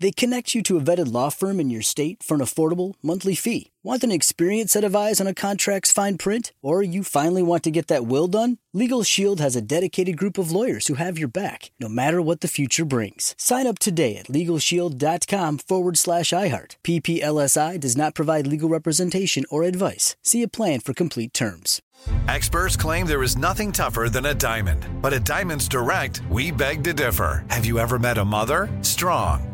They connect you to a vetted law firm in your state for an affordable monthly fee. Want an experienced set of eyes on a contract's fine print? Or you finally want to get that will done? Legal Shield has a dedicated group of lawyers who have your back, no matter what the future brings. Sign up today at LegalShield.com forward slash iHeart. PPLSI does not provide legal representation or advice. See a plan for complete terms. Experts claim there is nothing tougher than a diamond. But at Diamonds Direct, we beg to differ. Have you ever met a mother? Strong,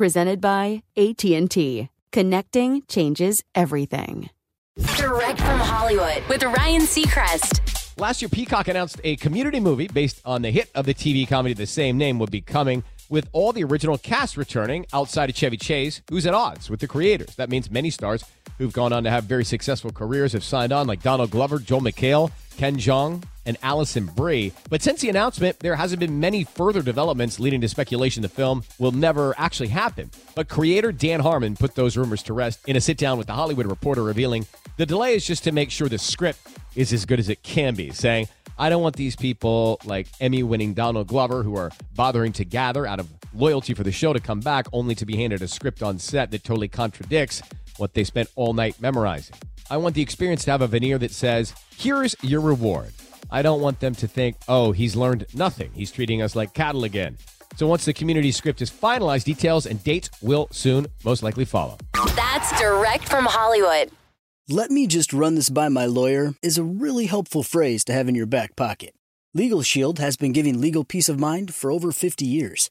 Presented by AT&T. Connecting changes everything. Direct from Hollywood with Ryan Seacrest. Last year, Peacock announced a community movie based on the hit of the TV comedy the same name would be coming with all the original cast returning outside of Chevy Chase, who's at odds with the creators. That means many stars who've gone on to have very successful careers have signed on, like Donald Glover, Joel McHale, Ken Jeong, and Alison Brie. But since the announcement, there hasn't been many further developments leading to speculation the film will never actually happen. But creator Dan Harmon put those rumors to rest in a sit down with the Hollywood Reporter, revealing the delay is just to make sure the script is as good as it can be, saying, I don't want these people like Emmy winning Donald Glover who are bothering to gather out of loyalty for the show to come back only to be handed a script on set that totally contradicts what they spent all night memorizing. I want the experience to have a veneer that says, here's your reward. I don't want them to think, oh, he's learned nothing. He's treating us like cattle again. So once the community script is finalized, details and dates will soon most likely follow. That's direct from Hollywood. Let me just run this by my lawyer is a really helpful phrase to have in your back pocket. Legal Shield has been giving legal peace of mind for over 50 years.